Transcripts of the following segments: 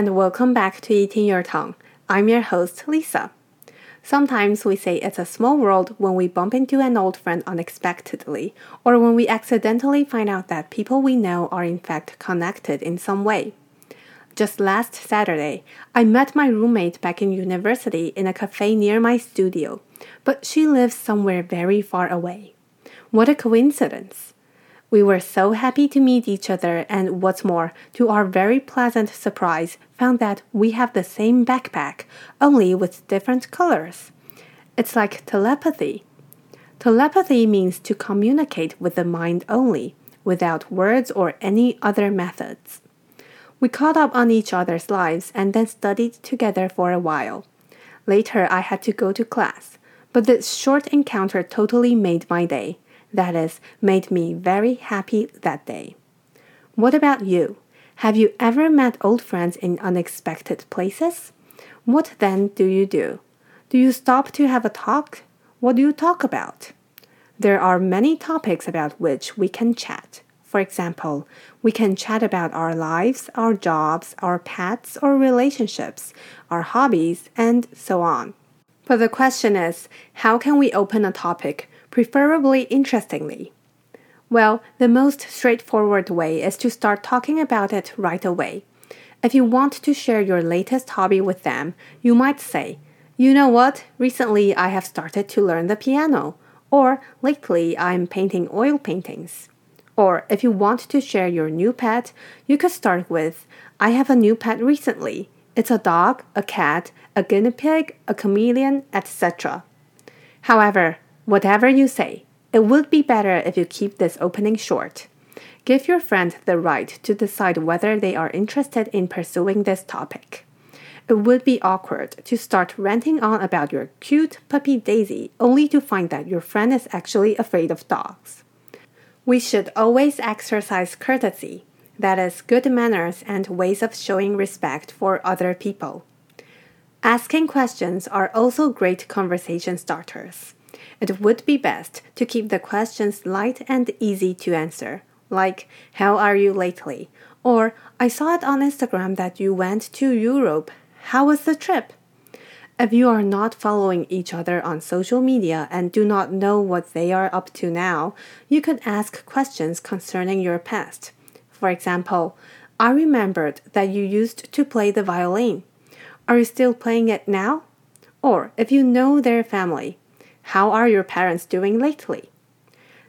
and welcome back to Eating Your Tongue. I'm your host, Lisa. Sometimes we say it's a small world when we bump into an old friend unexpectedly, or when we accidentally find out that people we know are in fact connected in some way. Just last Saturday, I met my roommate back in university in a cafe near my studio, but she lives somewhere very far away. What a coincidence! We were so happy to meet each other, and what's more, to our very pleasant surprise, found that we have the same backpack, only with different colors. It's like telepathy. Telepathy means to communicate with the mind only, without words or any other methods. We caught up on each other's lives and then studied together for a while. Later, I had to go to class, but this short encounter totally made my day that is, made me very happy that day. What about you? Have you ever met old friends in unexpected places? What then do you do? Do you stop to have a talk? What do you talk about? There are many topics about which we can chat. For example, we can chat about our lives, our jobs, our pets or relationships, our hobbies, and so on. But the question is, how can we open a topic preferably interestingly? Well, the most straightforward way is to start talking about it right away. If you want to share your latest hobby with them, you might say, You know what? Recently I have started to learn the piano. Or, lately I'm painting oil paintings. Or, if you want to share your new pet, you could start with, I have a new pet recently. It's a dog, a cat, a guinea pig, a chameleon, etc. However, Whatever you say, it would be better if you keep this opening short. Give your friend the right to decide whether they are interested in pursuing this topic. It would be awkward to start ranting on about your cute puppy Daisy only to find that your friend is actually afraid of dogs. We should always exercise courtesy, that is, good manners and ways of showing respect for other people. Asking questions are also great conversation starters it would be best to keep the questions light and easy to answer, like, How are you lately? Or, I saw it on Instagram that you went to Europe. How was the trip? If you are not following each other on social media and do not know what they are up to now, you could ask questions concerning your past. For example, I remembered that you used to play the violin. Are you still playing it now? Or if you know their family, how are your parents doing lately?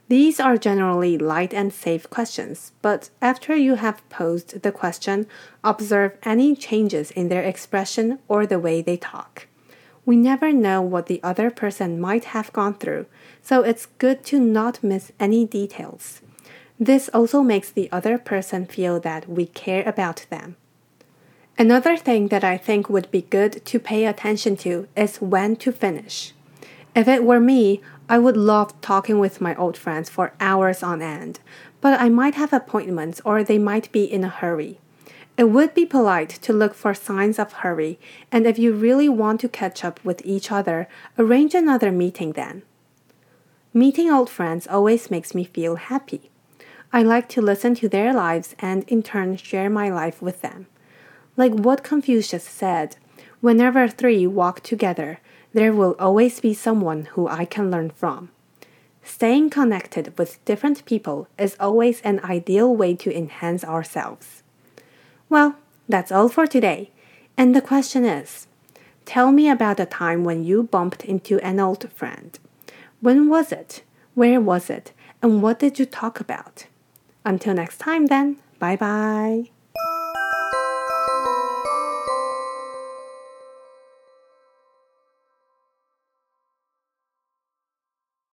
These are generally light and safe questions, but after you have posed the question, observe any changes in their expression or the way they talk. We never know what the other person might have gone through, so it's good to not miss any details. This also makes the other person feel that we care about them. Another thing that I think would be good to pay attention to is when to finish. If it were me, I would love talking with my old friends for hours on end, but I might have appointments or they might be in a hurry. It would be polite to look for signs of hurry, and if you really want to catch up with each other, arrange another meeting then. Meeting old friends always makes me feel happy. I like to listen to their lives and in turn share my life with them. Like what Confucius said, whenever three walk together, there will always be someone who I can learn from. Staying connected with different people is always an ideal way to enhance ourselves. Well, that's all for today. And the question is Tell me about a time when you bumped into an old friend. When was it? Where was it? And what did you talk about? Until next time, then, bye bye.